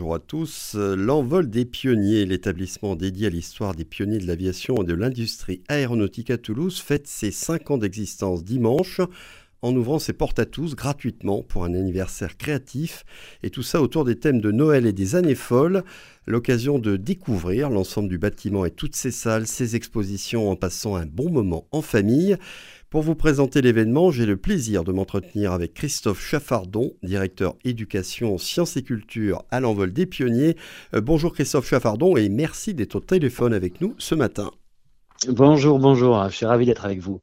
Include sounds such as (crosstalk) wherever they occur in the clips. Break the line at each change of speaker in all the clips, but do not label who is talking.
bonjour à tous. L'envol des pionniers, l'établissement dédié à l'histoire des pionniers de l'aviation et de l'industrie aéronautique à Toulouse, fête ses 5 ans d'existence dimanche en ouvrant ses portes à tous gratuitement pour un anniversaire créatif et tout ça autour des thèmes de Noël et des années folles, l'occasion de découvrir l'ensemble du bâtiment et toutes ses salles, ses expositions en passant un bon moment en famille. Pour vous présenter l'événement, j'ai le plaisir de m'entretenir avec Christophe Chaffardon, directeur éducation, sciences et culture à l'envol des pionniers. Euh, bonjour Christophe Chaffardon et merci d'être au téléphone avec nous ce matin.
Bonjour, bonjour, je suis ravi d'être avec vous.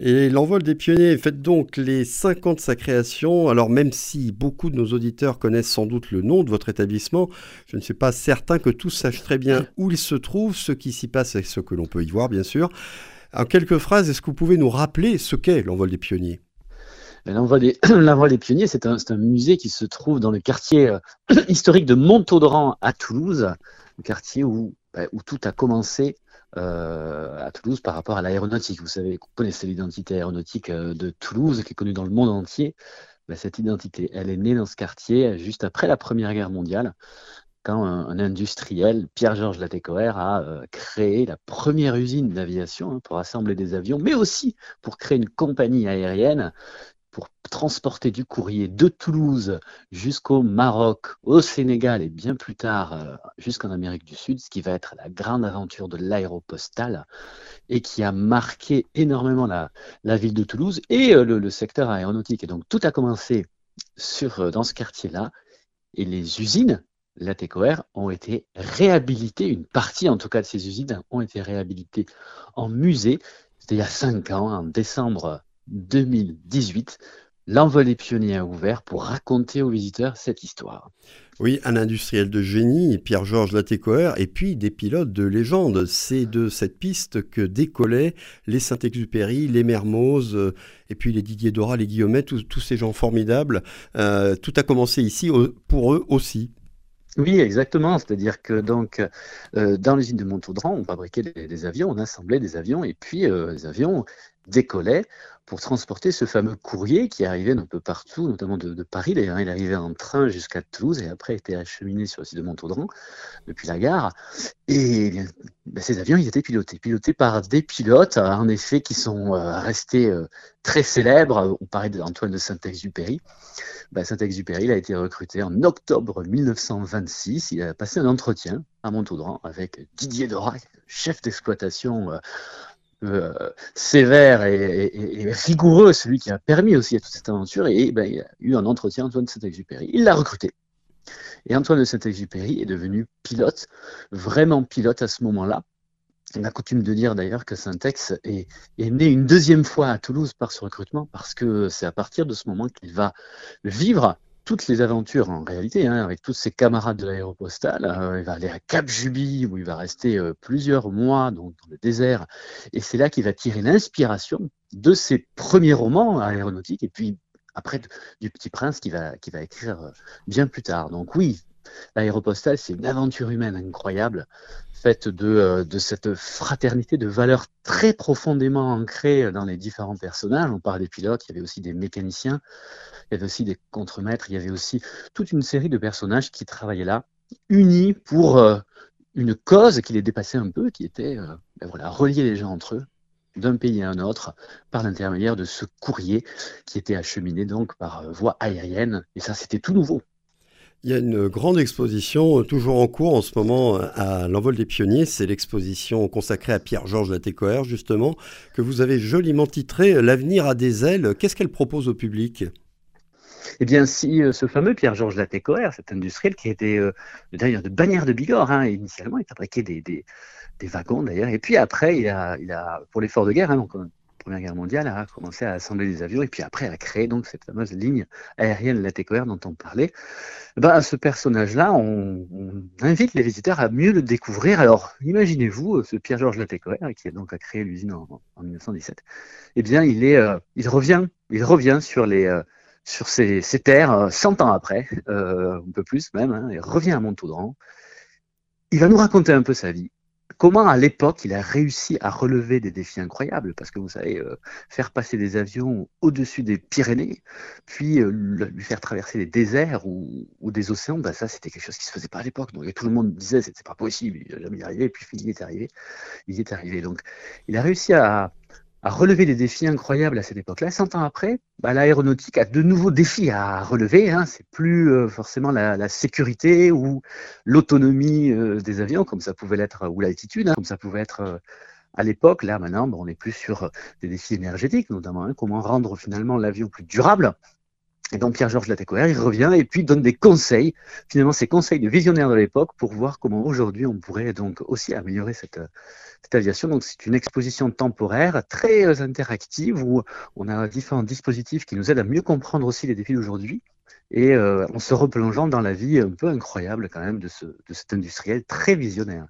Et l'envol des pionniers fête donc les 5 ans de sa création. Alors même si beaucoup de nos auditeurs connaissent sans doute le nom de votre établissement, je ne suis pas certain que tous sachent très bien où il se trouve, ce qui s'y passe et ce que l'on peut y voir bien sûr. En quelques phrases, est-ce que vous pouvez nous rappeler ce qu'est l'envol des pionniers? (clears throat)
L'envol des, pionniers, c'est un, musée qui se trouve dans le quartier euh, (clears throat) historique de Montaudran à Toulouse, le quartier où, où tout a commencé euh, à Toulouse par rapport à l'aéronautique. Vous savez, vous connaissez l'identité aéronautique euh, de Toulouse, qui est connue dans le monde entier. Bah, cette identité, elle est née dans ce quartier juste après la Première Guerre mondiale quand un, industriel, Pierre-Georges Latécoère, a euh, créé la première usine d'aviation hein, pour assembler des avions, mais aussi pour créer une compagnie aérienne pour transporter du courrier de Toulouse jusqu'au Maroc, au Sénégal et bien plus tard euh, jusqu'en Amérique du Sud, ce qui va être la grande aventure de l'aéropostale et qui a marqué énormément la, ville de Toulouse et euh, le, secteur aéronautique. Et donc tout a commencé dans ce quartier-là et les usines la ont été réhabilitées, une partie en tout cas de ces usines ont été réhabilitées en musée. C'était il y a cinq ans, en décembre 2018. L'envol des pionniers a ouvert pour raconter aux visiteurs cette histoire.
Oui, un industriel de génie, Pierre-Georges Latécoère, et puis des pilotes de légende. C'est de cette piste que décollaient les Saint-Exupéry, les Mermoz, euh, et puis les Didier Dora, les Guillaumet, tous, ces gens formidables. Euh, tout a commencé ici pour eux aussi.
Oui, exactement. C'est-à-dire que donc euh, dans l'usine de Montaudran, on fabriquait des, avions, on assemblait des avions, et puis euh, les avions décollaient pour transporter ce fameux courrier qui arrivait un peu partout, notamment de, Paris. D'ailleurs, il arrivait en train jusqu'à Toulouse et après était acheminé sur le site de Montaudran depuis la gare. Et ben, ces avions, ils étaient pilotés, pilotés par des pilotes, en effet, qui sont euh, restés euh, très célèbres. On parlait d'Antoine de Saint-Exupéry. Ben, Saint-Exupéry, il a été recruté en octobre 1926. Il a passé un entretien à Montaudran avec Didier Dorac, chef d'exploitation euh, euh, sévère et, rigoureux, celui qui a permis aussi à toute cette aventure. Et ben, il a eu un entretien Antoine de Saint-Exupéry. Il l'a recruté. Et Antoine de Saint-Exupéry est devenu pilote, vraiment pilote à ce moment-là. On a coutume de dire d'ailleurs que Saint-Ex est, est, né une deuxième fois à Toulouse par ce recrutement, parce que c'est à partir de ce moment qu'il va vivre toutes les aventures en réalité, hein, avec tous ses camarades de l'aéropostale. Euh, il va aller à Cap Juby, où il va rester euh, plusieurs mois dans le désert. Et c'est là qu'il va tirer l'inspiration de ses premiers romans aéronautiques, et puis après du Petit Prince qu'il qui va écrire euh, bien plus tard. Donc oui, l'aéropostale, c'est une aventure humaine incroyable, faite de, de, cette fraternité de valeurs très profondément ancrées dans les différents personnages. On parle des pilotes, il y avait aussi des mécaniciens il y avait aussi des contremaîtres, il y avait aussi toute une série de personnages qui travaillaient là, unis pour euh, une cause qui les dépassait un peu, qui était euh, ben voilà, relier les gens entre eux d'un pays à un autre par l'intermédiaire de ce courrier qui était acheminé donc par euh, voie aérienne. Et ça, c'était tout nouveau.
Il y a une grande exposition toujours en cours en ce moment à l'envol des pionniers. C'est l'exposition consacrée à Pierre-Georges Latécoère, justement, que vous avez joliment titrée L'avenir a des ailes. Qu'est-ce qu'elle propose au public?
Eh bien, si euh, ce fameux Pierre-Georges Latécoère, cet industriel qui était euh, d'ailleurs de bannière de Bigorre, hein, initialement, il fabriquait des, wagons d'ailleurs, et puis après, il a, il a pour l'effort de guerre, hein, donc euh, Première Guerre mondiale, a commencé à assembler des avions, et puis après, a créé donc cette fameuse ligne aérienne Latécoère dont on parlait. Ben, ce personnage-là, on, invite les visiteurs à mieux le découvrir. Alors, imaginez-vous, ce Pierre-Georges Latécoère, qui a donc créé l'usine en, en, 1917, eh bien, il, est, il, revient, il revient sur les sur ces, terres 100 euh, ans après, euh, un peu plus même, hein, il revient à Montaudran. Il va nous raconter un peu sa vie. Comment à l'époque il a réussi à relever des défis incroyables, parce que vous savez, euh, faire passer des avions au-dessus des Pyrénées, puis euh, lui faire traverser des déserts ou, des océans, bah, ça c'était quelque chose qui se faisait pas à l'époque. Donc tout le monde disait c'était pas possible, il n'a jamais y arrivé, puis il est arrivé, il y est arrivé. Donc il a réussi à, à relever des défis incroyables à cette époque-là. Cent ans après, bah, l'aéronautique a de nouveaux défis à relever. Hein. C'est plus euh, forcément la, sécurité ou l'autonomie euh, des avions, comme ça pouvait l'être, ou l'altitude, hein, comme ça pouvait être euh, à l'époque. Là, maintenant, on est plus sur des défis énergétiques, notamment hein. comment rendre finalement l'avion plus durable. Et donc Pierre-Georges Latécoère, il revient et puis donne des conseils, finalement ces conseils de visionnaire de l'époque pour voir comment aujourd'hui on pourrait donc aussi améliorer cette, cette aviation. Donc c'est une exposition temporaire très interactive où on a différents dispositifs qui nous aident à mieux comprendre aussi les défis d'aujourd'hui et euh, en se replongeant dans la vie un peu incroyable quand même de cet industriel très visionnaire.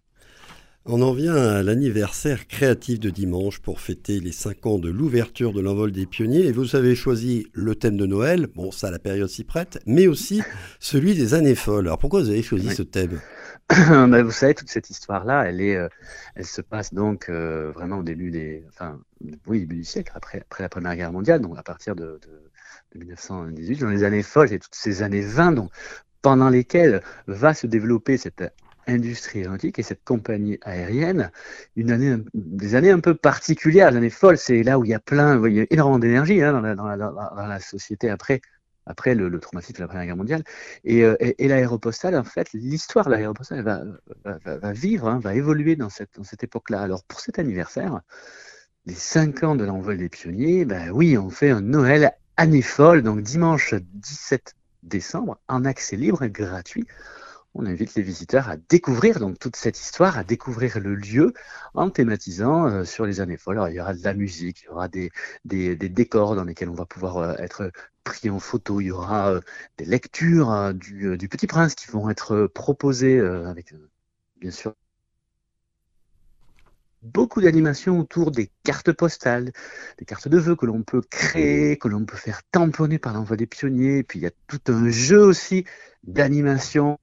On en vient à l'anniversaire créatif de dimanche pour fêter les 5 ans de l'ouverture de l'envol des pionniers. Et vous avez choisi le thème de Noël, bon ça la période s'y prête, mais aussi celui des années folles. Alors pourquoi vous avez choisi ce thème? (coughs)
Bah, Vous savez, toute cette histoire-là, elle, est, euh, elle se passe donc euh, vraiment au début des, enfin, oui, début du siècle, après, après la Première Guerre mondiale, donc à partir de, de 1918, dans les années folles et toutes ces années 20, donc, pendant lesquelles va se développer cette industrie aéronautique et cette compagnie aérienne, une des années un peu particulières, des années folles, c'est là où il y a plein, il y a énormément d'énergie hein, dans, la, société après, après le, traumatisme de la Première Guerre mondiale. Et, euh, et, et l'aéropostale, en fait, l'histoire de l'aéropostale va, va, vivre, hein, va évoluer dans cette, dans cette époque-là. Alors pour cet anniversaire, les 5 ans de l'envol des pionniers, ben oui, on fait un Noël année folle, donc dimanche 17 décembre, en accès libre et gratuit on invite les visiteurs à découvrir donc toute cette histoire, à découvrir le lieu en thématisant euh, sur les années folles. il y aura de la musique, il y aura des, des, décors dans lesquels on va pouvoir euh, être pris en photo, il y aura euh, des lectures du, Petit Prince qui vont être proposées avec bien sûr beaucoup d'animations autour des cartes postales, des cartes de vœux que l'on peut créer, que l'on peut faire tamponner par l'envoi des pionniers. puis il y a tout un jeu aussi d'animation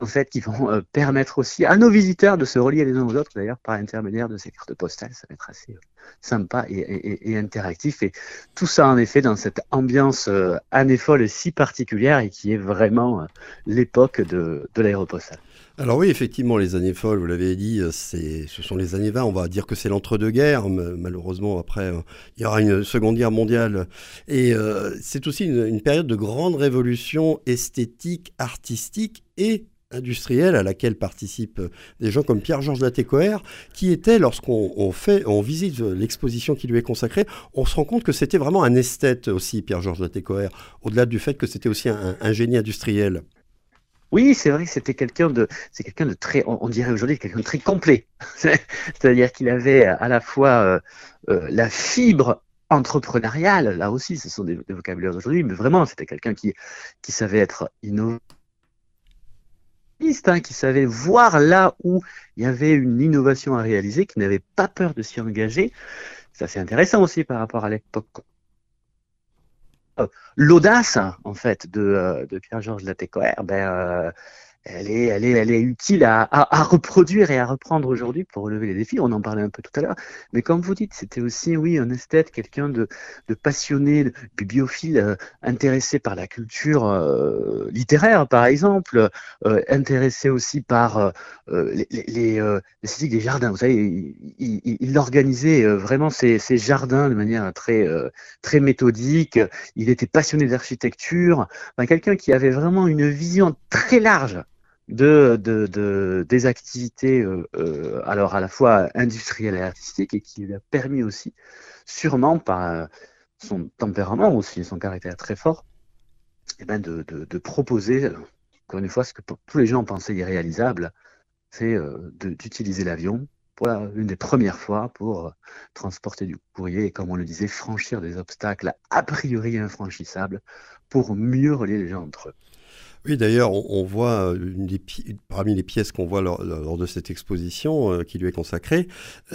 en fait, qui vont euh, permettre aussi à nos visiteurs de se relier les uns aux autres, d'ailleurs, par l'intermédiaire de ces cartes postales. Ça va être assez euh, sympa et, interactif. Et tout ça, en effet, dans cette ambiance euh, année folle si particulière et qui est vraiment l'époque de, de l'aéropostale.
Alors oui, effectivement, les années folles, vous l'avez dit, c'est, ce sont les années 20. On va dire que c'est l'entre-deux-guerres. Malheureusement, après, il y aura une seconde guerre mondiale. Et c'est aussi une, une, période de grande révolution esthétique, artistique et industrielle à laquelle participent euh, des gens comme Pierre-Georges Latécoère, qui était, lorsqu'on fait, on visite l'exposition qui lui est consacrée, on se rend compte que c'était vraiment un esthète aussi, Pierre-Georges Latécoère, au-delà du fait que c'était aussi un, génie industriel.
Oui, c'est vrai que c'était quelqu'un de, c'est quelqu'un de très, on, dirait aujourd'hui quelqu'un de très complet. (laughs) C'est-à-dire qu'il avait à la fois euh, euh, la fibre entrepreneuriale, là aussi, ce sont des, des vocabulaires d'aujourd'hui, mais vraiment, c'était quelqu'un qui, qui savait être innovant Hein, qui savait voir là où il y avait une innovation à réaliser, qui n'avait pas peur de s'y engager. Ça, c'est intéressant aussi par rapport à l'époque. Euh, l'audace, en fait, de, euh, de Pierre-Georges Latécoère, ben, euh, elle est, utile à, reproduire et à reprendre aujourd'hui pour relever les défis. On en parlait un peu tout à l'heure. Mais comme vous dites, c'était aussi, oui, un esthète, quelqu'un de, passionné, de bibliophile, euh, intéressé par la culture euh, littéraire, par exemple, euh, intéressé aussi par les, les, des jardins. Vous savez, il, organisait vraiment ses, jardins de manière très, très méthodique. Il était passionné d'architecture. Quelqu'un qui avait vraiment une vision très large de, de, de, des activités euh, euh, alors à la fois industrielles et artistiques et qui lui a permis aussi, sûrement par euh, son tempérament aussi, son caractère très fort, eh ben de, proposer, encore une fois, ce que tous les gens pensaient irréalisable, c'est d'utiliser l'avion pour une des premières fois pour transporter du courrier et, comme on le disait, franchir des obstacles a priori infranchissables pour mieux relier les gens entre eux.
Oui, d'ailleurs, on, voit une des, parmi les pièces qu'on voit lors, de cette exposition qui lui est consacrée,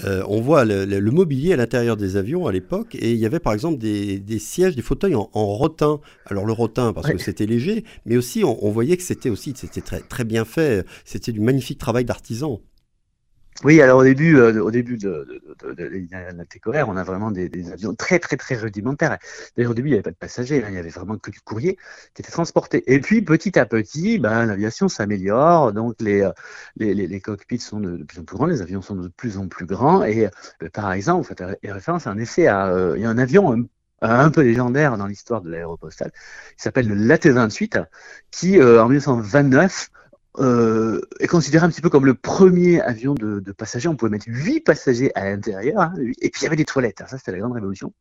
on voit le, mobilier à l'intérieur des avions à l'époque, et il y avait par exemple des, sièges, des fauteuils en, rotin. Alors le rotin parce que c'était léger, mais aussi on, voyait que c'était aussi c'était très très bien fait. C'était du magnifique travail d'artisan.
Oui, alors au début, euh, au début de, de, de, TCOR, on a vraiment des, avions très très très rudimentaires. D'ailleurs, au début, il n'y avait pas de passagers, hein, il y avait vraiment que du courrier qui était transporté. Et puis, petit à petit, ben, l'aviation s'améliore, donc les, euh, les, les, cockpits sont de, plus en plus grands, les avions sont de plus en plus grands. Et euh, par exemple, vous faites référence en effet à il y a un avion un, peu légendaire dans l'histoire de l'aéropostale, qui s'appelle le LAT-28, qui en 1929 euh, est considéré un petit peu comme le premier avion de, de passagers. On pouvait mettre huit passagers à l'intérieur, hein, et puis il y avait des toilettes. ça, c'était la grande révolution.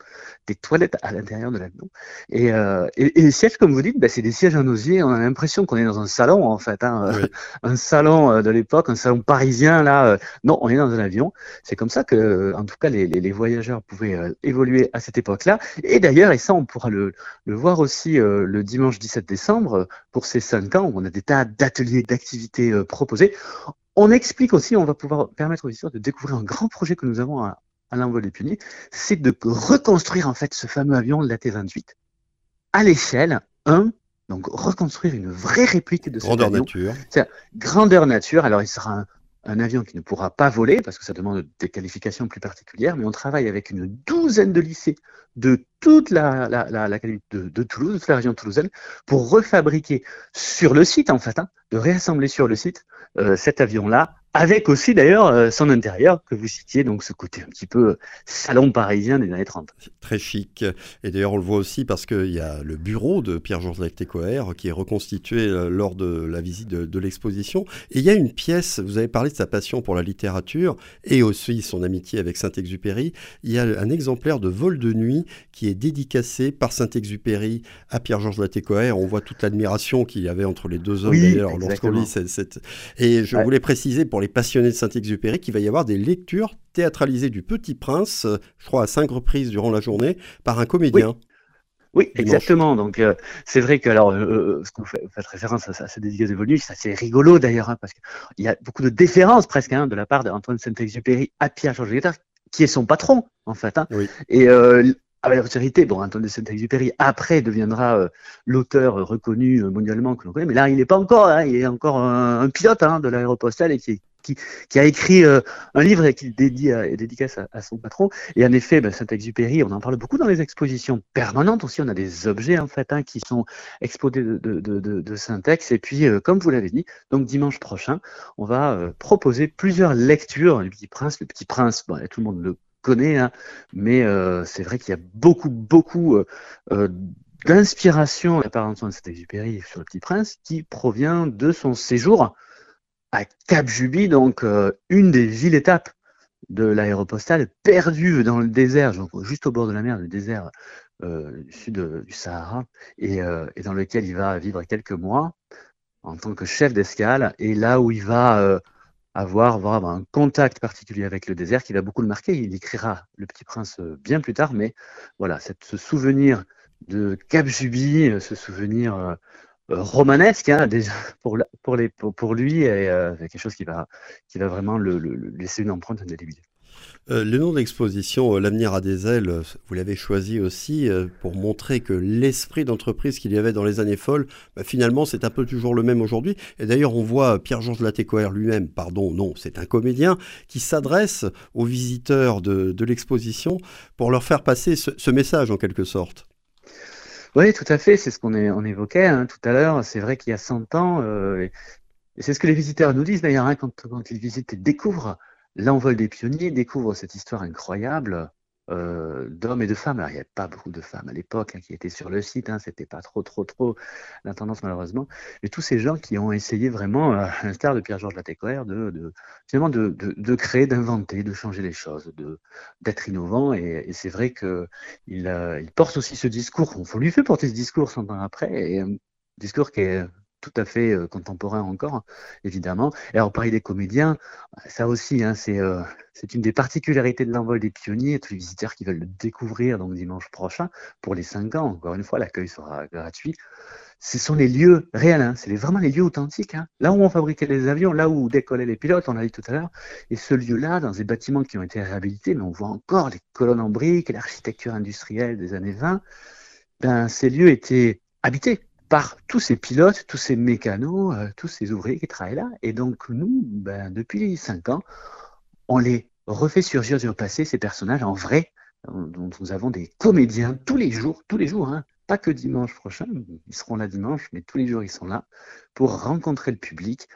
Des toilettes à l'intérieur de l'avion. Et, euh, et, et, les sièges, comme vous dites, bah, c'est des sièges en osier. On a l'impression qu'on est dans un salon, en fait. Hein, (laughs) un salon euh, de l'époque, un salon parisien, là. Non, on est dans un avion. C'est comme ça que, en tout cas, les, les, les voyageurs pouvaient euh, évoluer à cette époque-là. Et d'ailleurs, et ça, on pourra le, le voir aussi le dimanche 17 décembre, pour ces cinq ans, où on a des tas d'ateliers, d'activités activités euh, proposées. On explique aussi, on va pouvoir permettre aux visiteurs de découvrir un grand projet que nous avons à, l'envol des pionniers, c'est de reconstruire en fait ce fameux avion, la T-28, à l'échelle 1, donc reconstruire une vraie réplique de ce
grandeur nature.
Grandeur nature. Alors il sera un, un avion qui ne pourra pas voler parce que ça demande des qualifications plus particulières, mais on travaille avec une douzaine de lycées de toute la, la, la, de, Toulouse, de la région toulousaine, pour refabriquer sur le site, en fait, hein, de réassembler sur le site euh, cet avion-là avec aussi d'ailleurs euh, son intérieur que vous citiez, donc ce côté un petit peu euh, salon parisien des années 30.
Très chic. Et d'ailleurs, on le voit aussi parce qu'il y a le bureau de Pierre-Georges Lactécoère qui est reconstitué euh, lors de la visite de, l'exposition. Et il y a une pièce, vous avez parlé de sa passion pour la littérature et aussi son amitié avec Saint-Exupéry. Il y a un exemplaire de Vol de nuit qui est dédicacé par Saint-Exupéry à Pierre-Georges Lactécoère. On voit toute l'admiration qu'il y avait entre les deux hommes d'ailleurs lorsqu'on lit cette, Et je voulais préciser pour les passionnés de Saint-Exupéry qu'il va y avoir des lectures théâtralisées du Petit Prince, je crois à cinq reprises durant la journée, par un comédien.
Oui. exactement. Donc euh, c'est vrai que alors euh, euh, ce qu'on fait, fait, référence à, ces dédicaces de ça c'est rigolo d'ailleurs hein, parce qu'il y a beaucoup de déférence presque hein, de la part d'Antoine Saint-Exupéry à Pierre Georges Guettard, qui est son patron en fait. Hein. Oui. Et avec la postérité, bon, Antoine de Saint-Exupéry après deviendra l'auteur reconnu mondialement que l'on connaît, mais là il n'est pas encore, il est encore un, pilote de l'aéropostale et qui, qui, a écrit euh, un livre et qu'il dédie à, dédicace à, à, son patron. Et en effet, ben, Saint-Exupéry, on en parle beaucoup dans les expositions permanentes aussi. On a des objets en fait hein, qui sont exposés de, de, de, de Saint-Ex. Et puis, euh, comme vous l'avez dit, donc dimanche prochain, on va euh, proposer plusieurs lectures. Le Petit Prince, le Petit Prince, tout le monde le connaît, hein, mais c'est vrai qu'il y a beaucoup, beaucoup d'inspiration de part d'Antoine Saint-Exupéry sur le Petit Prince qui provient de son séjour à Cap Juby, donc euh, une des villes-étapes de l'aéropostale, perdue dans le désert, juste au bord de la mer, le désert euh, du sud du Sahara, euh, et, dans lequel il va vivre quelques mois en tant que chef d'escale, et là où il va avoir, un contact particulier avec le désert qui va beaucoup le marquer. Il écrira Le Petit Prince bien plus tard, mais voilà, ce souvenir de Cap Juby, ce souvenir romanesque hein, déjà pour, lui et euh, quelque chose qui va, vraiment laisser une empreinte indélébile.
Euh, le nom de l'exposition, euh, L'avenir a des ailes, vous l'avez choisi aussi pour montrer que l'esprit d'entreprise qu'il y avait dans les années folles, bah, finalement, c'est un peu toujours le même aujourd'hui. Et d'ailleurs, on voit Pierre-Georges Latécoère lui-même, pardon, non, c'est un comédien, qui s'adresse aux visiteurs de l'exposition pour leur faire passer ce message en quelque sorte.
Oui, tout à fait. C'est ce qu'on on évoquait hein, tout à l'heure. C'est vrai qu'il y a 100 ans, euh, et c'est ce que les visiteurs nous disent d'ailleurs, hein, quand, quand, ils visitent et découvrent l'envol des pionniers, découvrent cette histoire incroyable euh, d'hommes et de femmes. Alors, il n'y avait pas beaucoup de femmes à l'époque hein, qui étaient sur le site, hein, c'était pas trop, trop, trop la tendance malheureusement. Mais tous ces gens qui ont essayé vraiment, euh, à l'instar de Pierre-Georges Latécoère, de, finalement de, créer, d'inventer, de changer les choses, d'être innovant. Et, c'est vrai qu'il euh, il porte aussi ce discours. On lui fait porter ce discours 100 ans après, et discours qui est tout à fait contemporain encore, évidemment. Et alors, parler des comédiens, ça aussi, hein, c'est c'est une des particularités de l'envol des pionniers. Tous les visiteurs qui veulent le découvrir donc dimanche prochain, pour les 5 ans, encore une fois, l'accueil sera gratuit. Ce sont les lieux réels, hein. c'est vraiment les lieux authentiques. Hein. Là où on fabriquait les avions, là où décollaient les pilotes, on l'a dit tout à l'heure. Et ce lieu-là, dans des bâtiments qui ont été réhabilités, mais on voit encore les colonnes en briques, l'architecture industrielle des années 20, ben, ces lieux étaient habités par tous ces pilotes, tous ces mécanos, euh, tous ces ouvriers qui travaillent là. Et donc nous, ben, depuis 5 ans, on les refait surgir du passé, ces personnages en vrai, dont nous avons des comédiens tous les jours, tous les jours, hein, pas que dimanche prochain, ils seront là dimanche, mais tous les jours ils sont là pour rencontrer le public,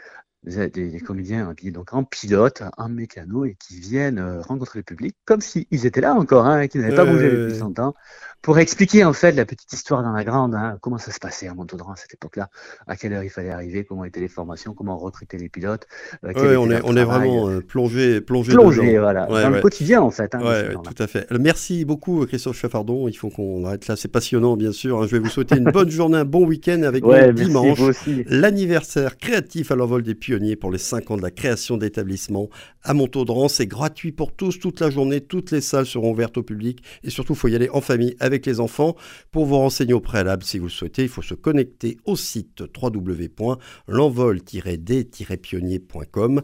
des, comédiens habillés donc en pilote, en mécano et qui viennent euh, rencontrer le public comme s'ils étaient là encore, hein, qui n'avaient pas bougé depuis longtemps, pour expliquer en fait la petite histoire dans la grande, hein, comment ça se passait à Montaudan à cette époque-là, à quelle heure il fallait arriver, comment étaient les formations, comment recruter les pilotes.
Euh, on, est, on est vraiment euh, plongé, plongé,
voilà, dans le quotidien en fait.
Hein, tout à fait. Merci beaucoup Christophe Chaffardon, il faut qu'on arrête là, c'est passionnant bien sûr. Hein. Je vais vous souhaiter une bonne (laughs) journée, un bon week-end avec
nous
dimanche, l'anniversaire créatif à l'envol des pour les 5 ans de la création d'établissements à Montaudran. C'est gratuit pour tous toute la journée, toutes les salles seront ouvertes au public et surtout il faut y aller en famille avec les enfants. Pour vous renseigner au préalable, si vous le souhaitez, il faut se connecter au site www.l'envol-d-pionnier.com.